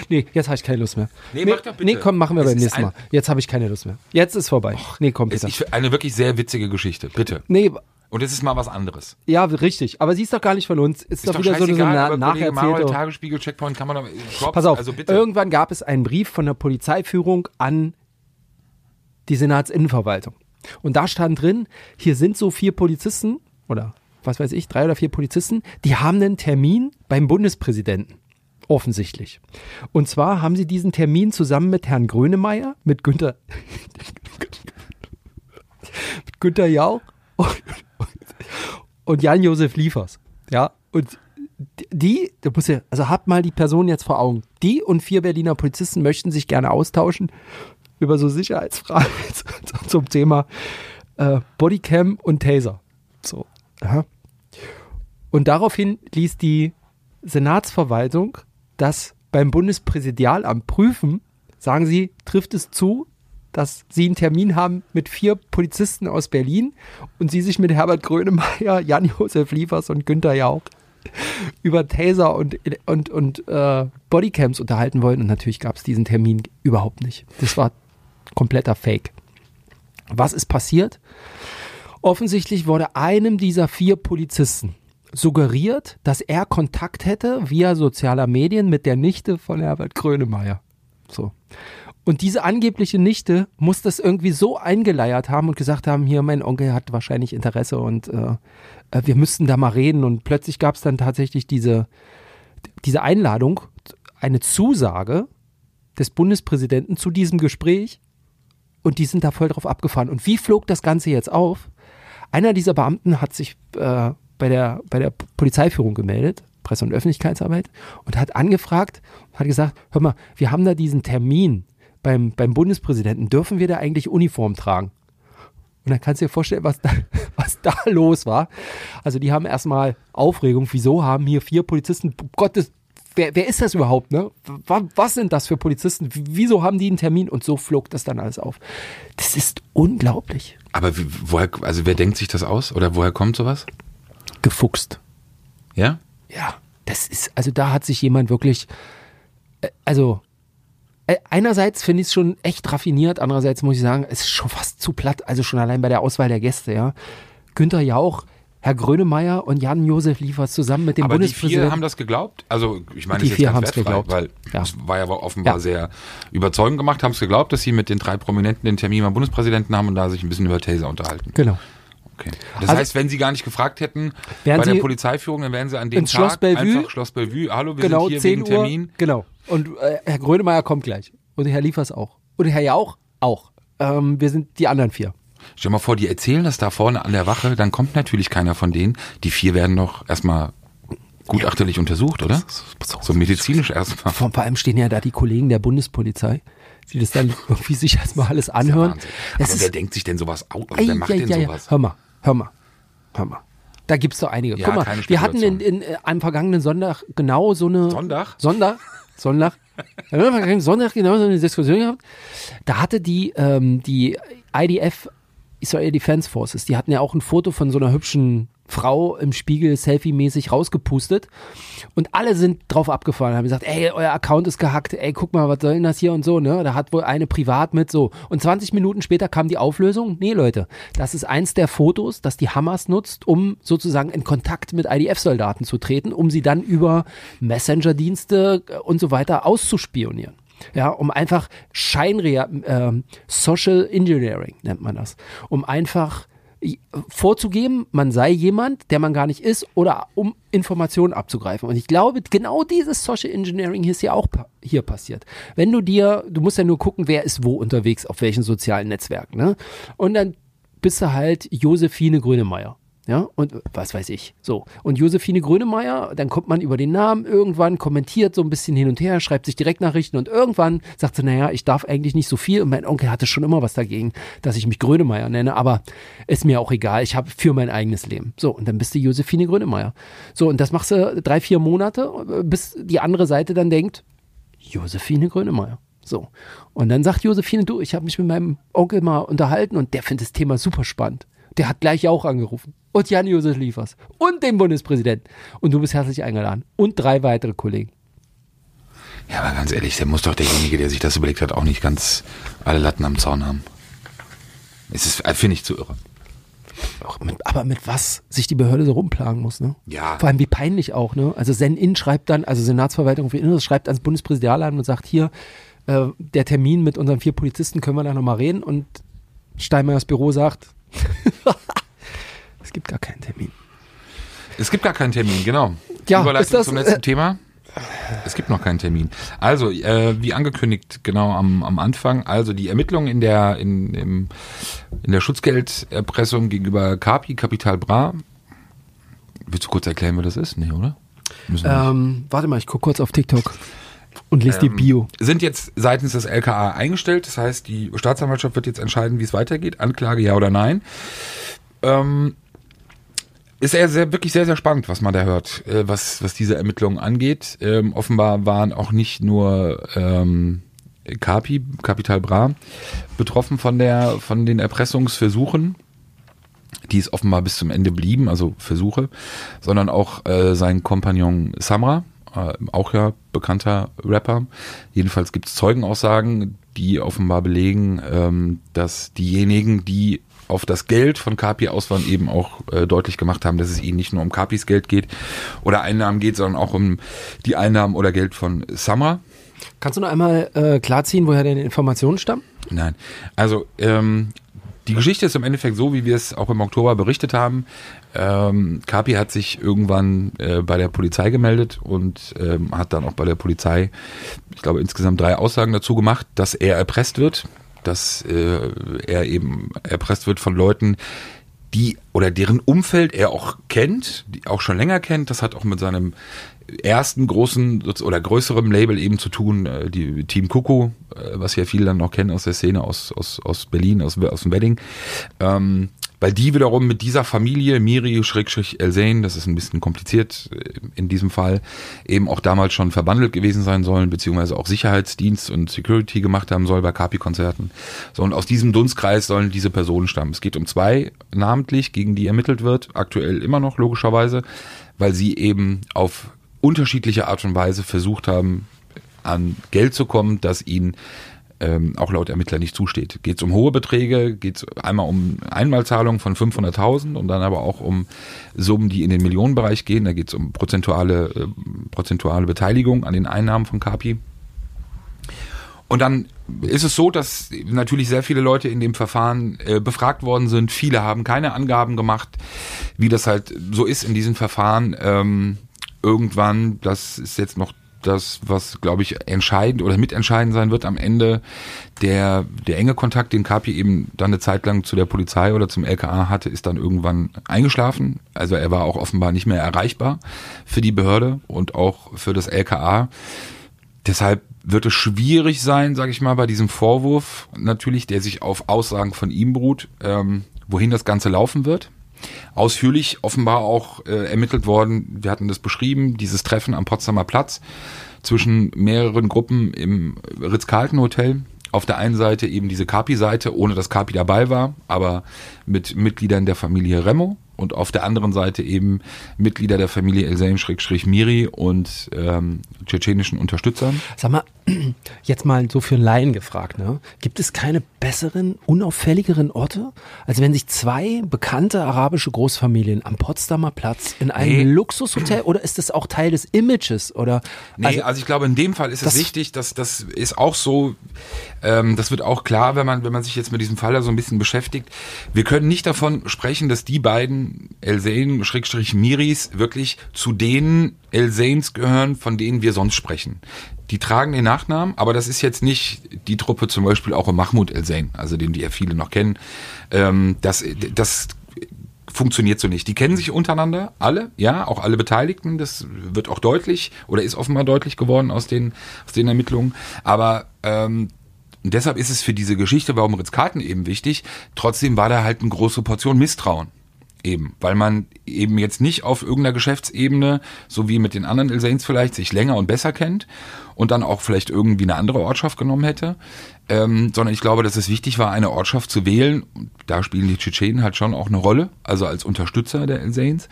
Nee, jetzt habe ich keine Lust mehr. Nee, mach doch bitte. Nee, komm, machen wir Es beim nächsten Mal. Jetzt habe ich keine Lust mehr. Jetzt ist vorbei. nee, komm bitte. ist eine wirklich sehr witzige Geschichte, bitte. Nee, Und es ist mal was anderes. ja, richtig. Aber sie ist doch gar nicht von uns. Ist, Ist doch wieder so eine, Manuel, nacherzählte. Tagesspiegel, Checkpoint, kann man doch... Props, Pass auf, Also bitte. irgendwann gab es einen Brief von der Polizeiführung an die Senatsinnenverwaltung. Und da stand drin, hier sind so vier Polizisten oder was weiß ich, drei oder vier Polizisten, die haben einen Termin beim Bundespräsidenten. Offensichtlich. Und zwar haben sie diesen Termin zusammen mit Herrn Grönemeyer, mit Günther, mit Günther Jauch und, und Jan-Josef Liefers. Ja, und die, da muss ja, also habt mal die Person jetzt vor Augen. Die und vier Berliner Polizisten möchten sich gerne austauschen über so Sicherheitsfragen zum Thema äh, Bodycam und Taser. So. Aha. Und daraufhin ließ die Senatsverwaltung das beim Bundespräsidialamt prüfen. Sagen Sie, trifft es zu, dass Sie einen Termin haben mit vier Polizisten aus Berlin und Sie sich mit Herbert Grönemeyer, Jan-Josef Liefers und Günther Jauch über Taser und, und, und äh, Bodycams unterhalten wollen. Und natürlich gab es diesen Termin überhaupt nicht. Das war kompletter Fake. Was ist passiert? Offensichtlich wurde einem dieser vier Polizisten suggeriert, dass er Kontakt hätte via sozialer Medien mit der Nichte von Herbert Grönemeyer. So. Und diese angebliche Nichte muss das irgendwie so eingeleiert haben und gesagt haben, hier, mein Onkel hat wahrscheinlich Interesse und äh, äh, wir müssten da mal reden. Und plötzlich gab es dann tatsächlich diese, diese Einladung, eine Zusage des Bundespräsidenten zu diesem Gespräch und die sind da voll drauf abgefahren. Und wie flog das Ganze jetzt auf? Einer dieser Beamten hat sich äh, bei, der, bei der Polizeiführung gemeldet, Presse- und Öffentlichkeitsarbeit, und hat angefragt, hat gesagt, hör mal, wir haben da diesen Termin beim, beim Bundespräsidenten, dürfen wir da eigentlich Uniform tragen? Und dann kannst du dir vorstellen, was da, was da los war. Also die haben erstmal Aufregung. Wieso haben hier vier Polizisten, Gottes, wer, wer ist das überhaupt, ne? Was, was sind das für Polizisten? Wieso haben die einen Termin? Und so flog das dann alles auf. Das ist unglaublich. Aber wie, woher, also wer denkt sich das aus? Oder woher kommt sowas? Gefuchst. Ja? Ja, das ist, also da hat sich jemand wirklich, äh, also äh, einerseits finde ich es schon echt raffiniert, andererseits muss ich sagen, es ist schon fast zu platt, also schon allein bei der Auswahl der Gäste, ja. Günther Jauch, Herr Grönemeyer und Jan-Josef Liefers zusammen mit dem Aber die Bundespräsidenten. vier haben das geglaubt? Also ich meine, Die das ist vier jetzt ganz wertfrei, geglaubt. weil Ja. es war ja offenbar Ja. sehr überzeugend gemacht, haben es geglaubt, dass sie mit den drei Prominenten den Termin beim Bundespräsidenten haben und da sich ein bisschen über Taser unterhalten. Genau. Okay. Das Also- heißt, wenn sie gar nicht gefragt hätten bei der sie Polizeiführung, dann wären sie an dem Tag Schloss Bellevue? einfach Schloss Bellevue, hallo, wir genau, sind hier 10 wegen Uhr. Termin. Genau. Und äh, Herr Grönemeyer kommt gleich. Und Herr Liefers auch. Und Herr Jauch auch. Ähm, wir sind die anderen vier. Stell dir mal vor, die erzählen das da vorne an der Wache, dann kommt natürlich keiner von denen. Die vier werden doch erstmal gutachterlich untersucht, oder? So medizinisch erstmal. Vor, vor allem stehen ja da die Kollegen der Bundespolizei, die das dann irgendwie sich erstmal alles anhören. Wahnsinn. Es Aber ist- wer denkt sich denn sowas aus? Wer macht ja, denn ja, ja. sowas? Hör mal, hör mal, hör mal. Da gibt's doch einige. Ja, Guck mal, wir hatten in, in äh, einem vergangenen Sonntag genau so eine. Sonntag? Sonntag? Sonntag? Wir haben am vergangenen Sonntag genau so eine Diskussion gehabt. Da hatte die, ähm, die IDF, Israel Defense Forces, die hatten ja auch ein Foto von so einer hübschen Frau im Spiegel selfie-mäßig rausgepustet. Und alle sind drauf abgefahren, haben gesagt, ey, euer Account ist gehackt, ey, guck mal, was soll denn das hier und so, ne? Da hat wohl eine privat mit so. Und 20 Minuten später kam die Auflösung. Nee, Leute, das ist eins der Fotos, das die Hamas nutzt, um sozusagen in Kontakt mit IDF-Soldaten zu treten, um sie dann über Messenger-Dienste äh, und so weiter auszuspionieren. Ja, um einfach Scheinrea ähm, Social Engineering nennt man das, um einfach vorzugeben, man sei jemand, der man gar nicht ist, oder um Informationen abzugreifen. Und ich glaube, genau dieses Social Engineering ist ja auch hier passiert. Wenn du dir, du musst ja nur gucken, wer ist wo unterwegs, auf welchen sozialen Netzwerken, ne? Und dann bist du halt Josephine Grönemeyer. Ja, und was weiß ich. So. Und Josephine Grönemeyer, dann kommt man über den Namen irgendwann, kommentiert so ein bisschen hin und her, schreibt sich Direktnachrichten und irgendwann sagt sie, naja, ich darf eigentlich nicht so viel. Und mein Onkel hatte schon immer was dagegen, dass ich mich Grönemeyer nenne, aber ist mir auch egal. Ich habe für mein eigenes Leben. So, und dann bist du Josephine Grönemeyer. So, und das machst du drei, vier Monate, bis die andere Seite dann denkt, Josephine Grönemeyer. So. Und dann sagt Josephine, du, ich habe mich mit meinem Onkel mal unterhalten und der findet das Thema super spannend. Der hat gleich auch angerufen. Und Jan-Josef Liefers. Und den Bundespräsidenten. Und du bist herzlich eingeladen. Und drei weitere Kollegen. Ja, aber ganz ehrlich, der muss doch derjenige, der sich das überlegt hat, auch nicht ganz alle Latten am Zaun haben. Es ist, äh, finde ich, zu irre. Mit, aber mit was sich die Behörde so rumplagen muss, ne? Ja. Vor allem wie peinlich auch, ne? Also Sen-In schreibt dann, also Senatsverwaltung für Inneres schreibt ans Bundespräsidialamt und sagt hier, äh, der Termin mit unseren vier Polizisten können wir da nochmal reden und Steinmeiers Büro sagt, es gibt gar keinen Termin. Es gibt gar keinen Termin, genau. Ja, Überleitung das, zum letzten äh, Thema. Es gibt noch keinen Termin. Also, äh, wie angekündigt, genau am, am Anfang, also die Ermittlungen in der, in, im, in der Schutzgelderpressung gegenüber Capi, Capital Bra. Willst du kurz erklären, wer das ist? Nee, oder? Ähm, warte mal, ich gucke kurz auf TikTok und lese die Bio. sind jetzt seitens des LKA eingestellt. Das heißt, die Staatsanwaltschaft wird jetzt entscheiden, wie es weitergeht. Anklage ja oder nein. Ähm, ist sehr, sehr, wirklich sehr, sehr spannend, was man da hört, äh, was, was diese Ermittlungen angeht. Ähm, offenbar waren auch nicht nur ähm, Capi, Capital Bra, betroffen von der, von den Erpressungsversuchen, die es offenbar bis zum Ende blieben, also Versuche, sondern auch äh, sein Kompagnon Samra, äh, auch ja bekannter Rapper. Jedenfalls gibt es Zeugenaussagen, die offenbar belegen, ähm, dass diejenigen, die auf das Geld von Kapi aus waren, eben auch äh, deutlich gemacht haben, dass es ihnen nicht nur um Kapis Geld geht oder Einnahmen geht, sondern auch um die Einnahmen oder Geld von Samra. Kannst du noch einmal äh, klarziehen, woher deine Informationen stammen? Nein. Also ähm, die Geschichte ist im Endeffekt so, wie wir es auch im Oktober berichtet haben. Ähm, Kapi hat sich irgendwann äh, bei der Polizei gemeldet und ähm, hat dann auch bei der Polizei, ich glaube, insgesamt drei Aussagen dazu gemacht, dass er erpresst wird, dass äh, er eben erpresst wird von Leuten, die oder deren Umfeld er auch kennt, die auch schon länger kennt. Das hat auch mit seinem ersten großen oder größerem Label eben zu tun, äh, die Team Kuku, äh, was ja viele dann noch kennen aus der Szene aus, aus, aus Berlin, aus, aus dem Wedding. Ähm, weil die wiederum mit dieser Familie, Miri, Schrägstrich, Elsein, das ist ein bisschen kompliziert äh, in diesem Fall, eben auch damals schon verbandelt gewesen sein sollen, beziehungsweise auch Sicherheitsdienst und Security gemacht haben soll bei Kapi-Konzerten. So, und aus diesem Dunstkreis sollen diese Personen stammen. Es geht um zwei namentlich, gegen die ermittelt wird, aktuell immer noch logischerweise, weil sie eben auf unterschiedliche Art und Weise versucht haben, an Geld zu kommen, das ihnen ähm, auch laut Ermittler nicht zusteht. Geht es um hohe Beträge, geht es einmal um Einmalzahlungen von 500.000 und dann aber auch um Summen, die in den Millionenbereich gehen. Da geht es um prozentuale, äh, prozentuale Beteiligung an den Einnahmen von Kapi. Und dann ist es so, dass natürlich sehr viele Leute in dem Verfahren äh, befragt worden sind. Viele haben keine Angaben gemacht, wie das halt so ist in diesen Verfahren. Ähm, irgendwann, das ist jetzt noch das, was, glaube ich, entscheidend oder mitentscheidend sein wird am Ende, der, der enge Kontakt, den Kapi eben dann eine Zeit lang zu der Polizei oder zum LKA hatte, ist dann irgendwann eingeschlafen. Also er war auch offenbar nicht mehr erreichbar für die Behörde und auch für das LKA. Deshalb wird es schwierig sein, sage ich mal, bei diesem Vorwurf natürlich, der sich auf Aussagen von ihm beruht, ähm, wohin das Ganze laufen wird ausführlich offenbar auch äh, ermittelt worden. Wir hatten das beschrieben, dieses Treffen am Potsdamer Platz zwischen mehreren Gruppen im Ritz-Carlton-Hotel. Auf der einen Seite eben diese Kapi-Seite, ohne dass Kapi dabei war, aber mit Mitgliedern der Familie Remo und auf der anderen Seite eben Mitglieder der Familie Elseim-Miri und ähm, tschetschenischen Unterstützern. Sag mal, jetzt mal so für einen Laien gefragt, ne? gibt es keine besseren, unauffälligeren Orte, als wenn sich zwei bekannte arabische Großfamilien am Potsdamer Platz in einem nee. Luxushotel oder ist das auch Teil des Images? Oder, nee, also, also ich glaube, in dem Fall ist es wichtig, dass das ist auch so, ähm, das wird auch klar, wenn man, wenn man sich jetzt mit diesem Fall da so ein bisschen beschäftigt. Wir können nicht davon sprechen, dass die beiden Elsein, Schrägstrich Miris, wirklich zu den Elsains gehören, von denen wir sonst sprechen. Die tragen den Nachnamen, aber das ist jetzt nicht die Truppe zum Beispiel auch um Mahmoud Elsain, also den die ja viele noch kennen. Ähm, das, das funktioniert so nicht. Die kennen sich untereinander, alle, ja, auch alle Beteiligten. Das wird auch deutlich oder ist offenbar deutlich geworden aus den, aus den Ermittlungen. Aber ähm, deshalb ist es für diese Geschichte, warum Ritz-Karten eben wichtig, trotzdem war da halt eine große Portion Misstrauen. Eben, weil man eben jetzt nicht auf irgendeiner Geschäftsebene, so wie mit den anderen Ilsains vielleicht, sich länger und besser kennt und dann auch vielleicht irgendwie eine andere Ortschaft genommen hätte, ähm, sondern ich glaube, dass es wichtig war, eine Ortschaft zu wählen. Da spielen die Tschetschenen halt schon auch eine Rolle, also als Unterstützer der Ilsains,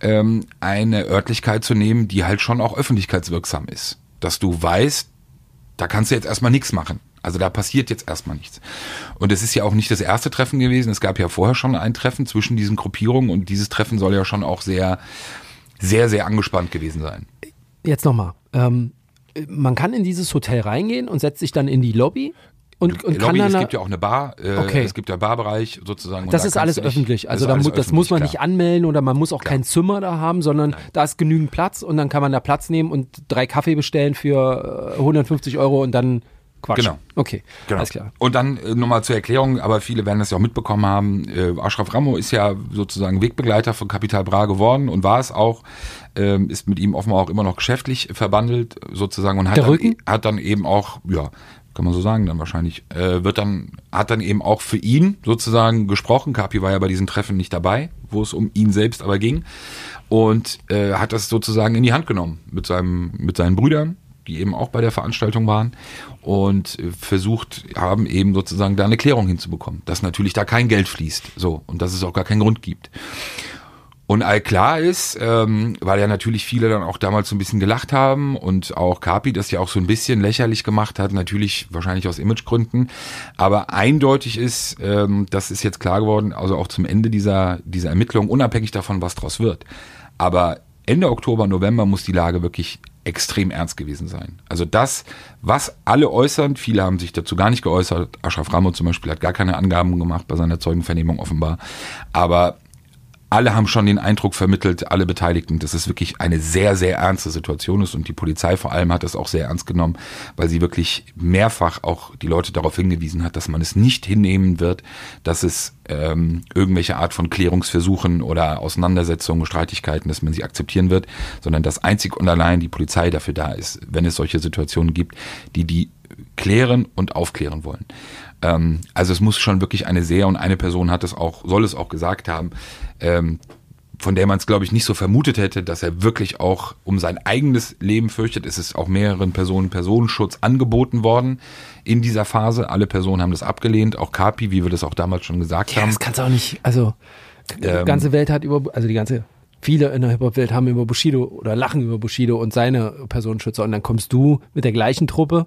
ähm, eine Örtlichkeit zu nehmen, die halt schon auch öffentlichkeitswirksam ist. Dass du weißt, da kannst du jetzt erstmal nichts machen. Also da passiert jetzt erstmal nichts. Und es ist ja auch nicht das erste Treffen gewesen. Es gab ja vorher schon ein Treffen zwischen diesen Gruppierungen und dieses Treffen soll ja schon auch sehr, sehr, sehr angespannt gewesen sein. Jetzt nochmal. Ähm, man kann in dieses Hotel reingehen und setzt sich dann in die Lobby und, und Lobby, kann es gibt ja auch eine Bar, äh, okay. es gibt ja Barbereich sozusagen. Das ist da alles öffentlich. Also da mu das muss man klar. nicht anmelden oder man muss auch klar. kein Zimmer da haben, sondern Nein. da ist genügend Platz und dann kann man da Platz nehmen und drei Kaffee bestellen für 150 Euro und dann Quatsch. Genau. Okay, genau. alles klar. Und dann äh, nochmal zur Erklärung, aber viele werden das ja auch mitbekommen haben, äh, Ashraf Ramo ist ja sozusagen Wegbegleiter von Capital Bra geworden und war es auch, ähm, ist mit ihm offenbar auch immer noch geschäftlich verbandelt sozusagen und hat, dann, e-, hat dann eben auch, ja, kann man so sagen dann wahrscheinlich, äh, wird dann, hat dann eben auch für ihn sozusagen gesprochen. Kapi war ja bei diesen Treffen nicht dabei, wo es um ihn selbst aber ging und äh, hat das sozusagen in die Hand genommen mit seinem, mit seinen Brüdern die eben auch bei der Veranstaltung waren und versucht haben eben sozusagen da eine Klärung hinzubekommen, dass natürlich da kein Geld fließt, so und dass es auch gar keinen Grund gibt. Und all klar ist, ähm, weil ja natürlich viele dann auch damals so ein bisschen gelacht haben und auch Kapi das ja auch so ein bisschen lächerlich gemacht hat, natürlich wahrscheinlich aus Imagegründen, aber eindeutig ist, ähm, das ist jetzt klar geworden, also auch zum Ende dieser, dieser Ermittlung, unabhängig davon, was draus wird. Aber Ende Oktober, November muss die Lage wirklich extrem ernst gewesen sein. Also das, was alle äußern, viele haben sich dazu gar nicht geäußert. Ashraf Ramo zum Beispiel hat gar keine Angaben gemacht bei seiner Zeugenvernehmung offenbar. Aber alle haben schon den Eindruck vermittelt, alle Beteiligten, dass es wirklich eine sehr, sehr ernste Situation ist und die Polizei vor allem hat es auch sehr ernst genommen, weil sie wirklich mehrfach auch die Leute darauf hingewiesen hat, dass man es nicht hinnehmen wird, dass es ähm, irgendwelche Art von Klärungsversuchen oder Auseinandersetzungen, Streitigkeiten, dass man sie akzeptieren wird, sondern dass einzig und allein die Polizei dafür da ist, wenn es solche Situationen gibt, die die klären und aufklären wollen. Ähm, also es muss schon wirklich eine sehr und eine Person hat es auch, soll es auch gesagt haben, ähm, von der man es, glaube ich, nicht so vermutet hätte, dass er wirklich auch um sein eigenes Leben fürchtet. Es ist auch mehreren Personen Personenschutz angeboten worden in dieser Phase. Alle Personen haben das abgelehnt, auch Kapi, wie wir das auch damals schon gesagt Ja, haben. das kannst du auch nicht, also die Ähm. ganze Welt hat über, also die ganze, viele in der Hip-Hop-Welt haben über Bushido oder lachen über Bushido und seine Personenschützer und dann kommst du mit der gleichen Truppe.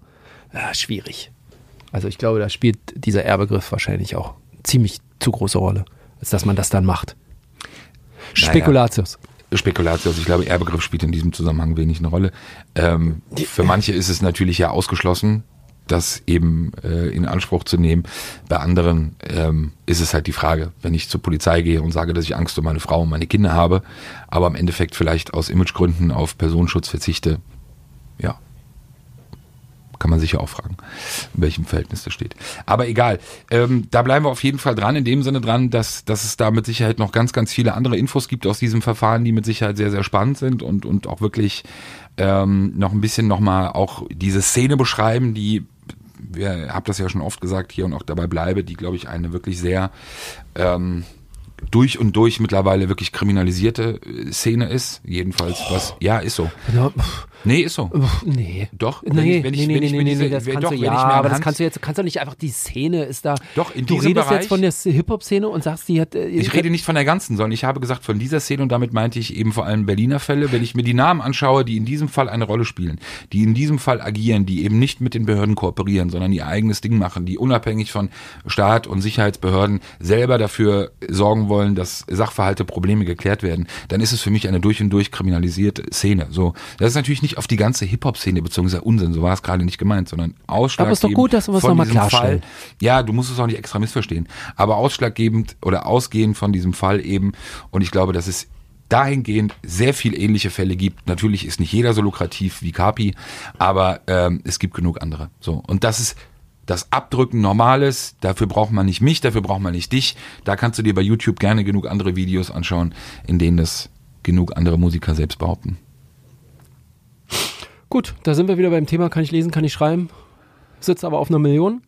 Ja, schwierig. Also ich glaube, da spielt dieser Erbegriff wahrscheinlich auch ziemlich zu große Rolle, als dass man das dann macht. Spekulatius. Spekulatius. Ich glaube, Erbegriff spielt in diesem Zusammenhang wenig eine Rolle. Ähm, für manche ist es natürlich ja ausgeschlossen, das eben äh, in Anspruch zu nehmen. Bei anderen ähm, ist es halt die Frage, wenn ich zur Polizei gehe und sage, dass ich Angst um meine Frau und meine Kinder habe, aber im Endeffekt vielleicht aus Imagegründen auf Personenschutz verzichte, ja, kann man sich ja auch fragen, in welchem Verhältnis das steht. Aber egal, ähm, da bleiben wir auf jeden Fall dran, in dem Sinne dran, dass, dass es da mit Sicherheit noch ganz, ganz viele andere Infos gibt aus diesem Verfahren, die mit Sicherheit sehr, sehr spannend sind und, und auch wirklich ähm, noch ein bisschen nochmal auch diese Szene beschreiben, die, wir habt das ja schon oft gesagt hier und auch dabei bleibe, die, glaube ich, eine wirklich sehr ähm, durch und durch mittlerweile wirklich kriminalisierte äh, Szene ist. Jedenfalls was, ja, ist so. Pff, Nee, ist so. pff, nee. Doch, wenn Nee, ich- wenn ich- nee, nee, ich nee, mir nee, diese- nee, das kannst doch, du, ja, aber das kannst du jetzt, kannst du nicht einfach, die Szene ist da. Doch, in du diesem redest Bereich- jetzt von der Hip-Hop-Szene und sagst, die hat, äh, Ich rede nicht von der ganzen, sondern ich habe gesagt von dieser Szene und damit meinte ich eben vor allem Berliner Fälle. Wenn ich mir die Namen anschaue, die in diesem Fall eine Rolle spielen, die in diesem Fall agieren, die eben nicht mit den Behörden kooperieren, sondern ihr eigenes Ding machen, die unabhängig von Staat und Sicherheitsbehörden selber dafür sorgen wollen, dass Sachverhalte, Probleme geklärt werden, dann ist es für mich eine durch und durch kriminalisierte Szene. So, das ist natürlich nicht auf die ganze Hip-Hop-Szene beziehungsweise Unsinn, so war es gerade nicht gemeint, sondern ausschlaggebend. Aber ist doch gut, dass wir es von noch mal diesem klarstellen. Fall, ja, du musst es auch nicht extra missverstehen. Aber ausschlaggebend oder ausgehend von diesem Fall eben, und ich glaube, dass es dahingehend sehr viel ähnliche Fälle gibt. Natürlich ist nicht jeder so lukrativ wie Kapi, aber ähm, es gibt genug andere. So und das ist das Abdrücken normales. Dafür braucht man nicht mich, dafür braucht man nicht dich. Da kannst du dir bei YouTube gerne genug andere Videos anschauen, in denen das genug andere Musiker selbst behaupten. Gut, da sind wir wieder beim Thema, kann ich lesen, kann ich schreiben. Sitzt aber auf einer Million.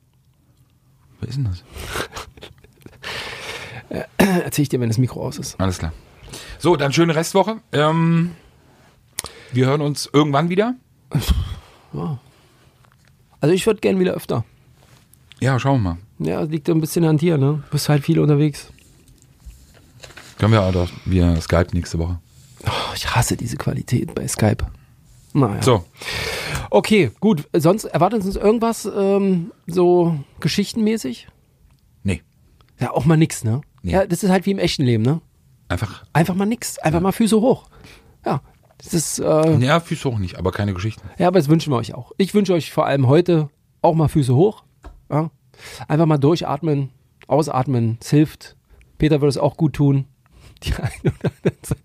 Wer ist denn das? Erzähl ich dir, wenn das Mikro aus ist. Alles klar. So, dann schöne Restwoche. Ähm, wir hören uns irgendwann wieder. Also ich würde gern wieder öfter. Ja, schauen wir mal. Ja, liegt ein bisschen an dir, ne? Du bist halt viel unterwegs. Können wir auch doch via Skype nächste Woche. Oh, ich hasse diese Qualität bei Skype. Naja. So, Okay, gut. Sonst erwartet uns irgendwas ähm, so geschichtenmäßig? nee. Ja, auch mal nix, ne? Nee. Ja, das ist halt wie im echten Leben, ne? Einfach, Einfach mal nix. Einfach mal Füße hoch. Ja. Das ist, äh, ja, Füße hoch nicht, aber keine Geschichten. ja, aber das wünschen wir euch auch. Ich wünsche euch vor allem heute auch mal Füße hoch. Ja? Einfach mal durchatmen, ausatmen. Es hilft. Peter würde es auch gut tun. Die eine oder andere Seite.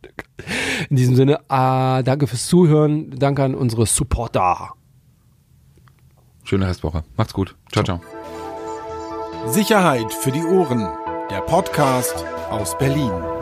In diesem Sinne, äh, danke fürs Zuhören. Danke an unsere Supporter. Schöne Restwoche. Macht's gut. Ciao, ciao. Sicherheit für die Ohren. Der Podcast aus Berlin.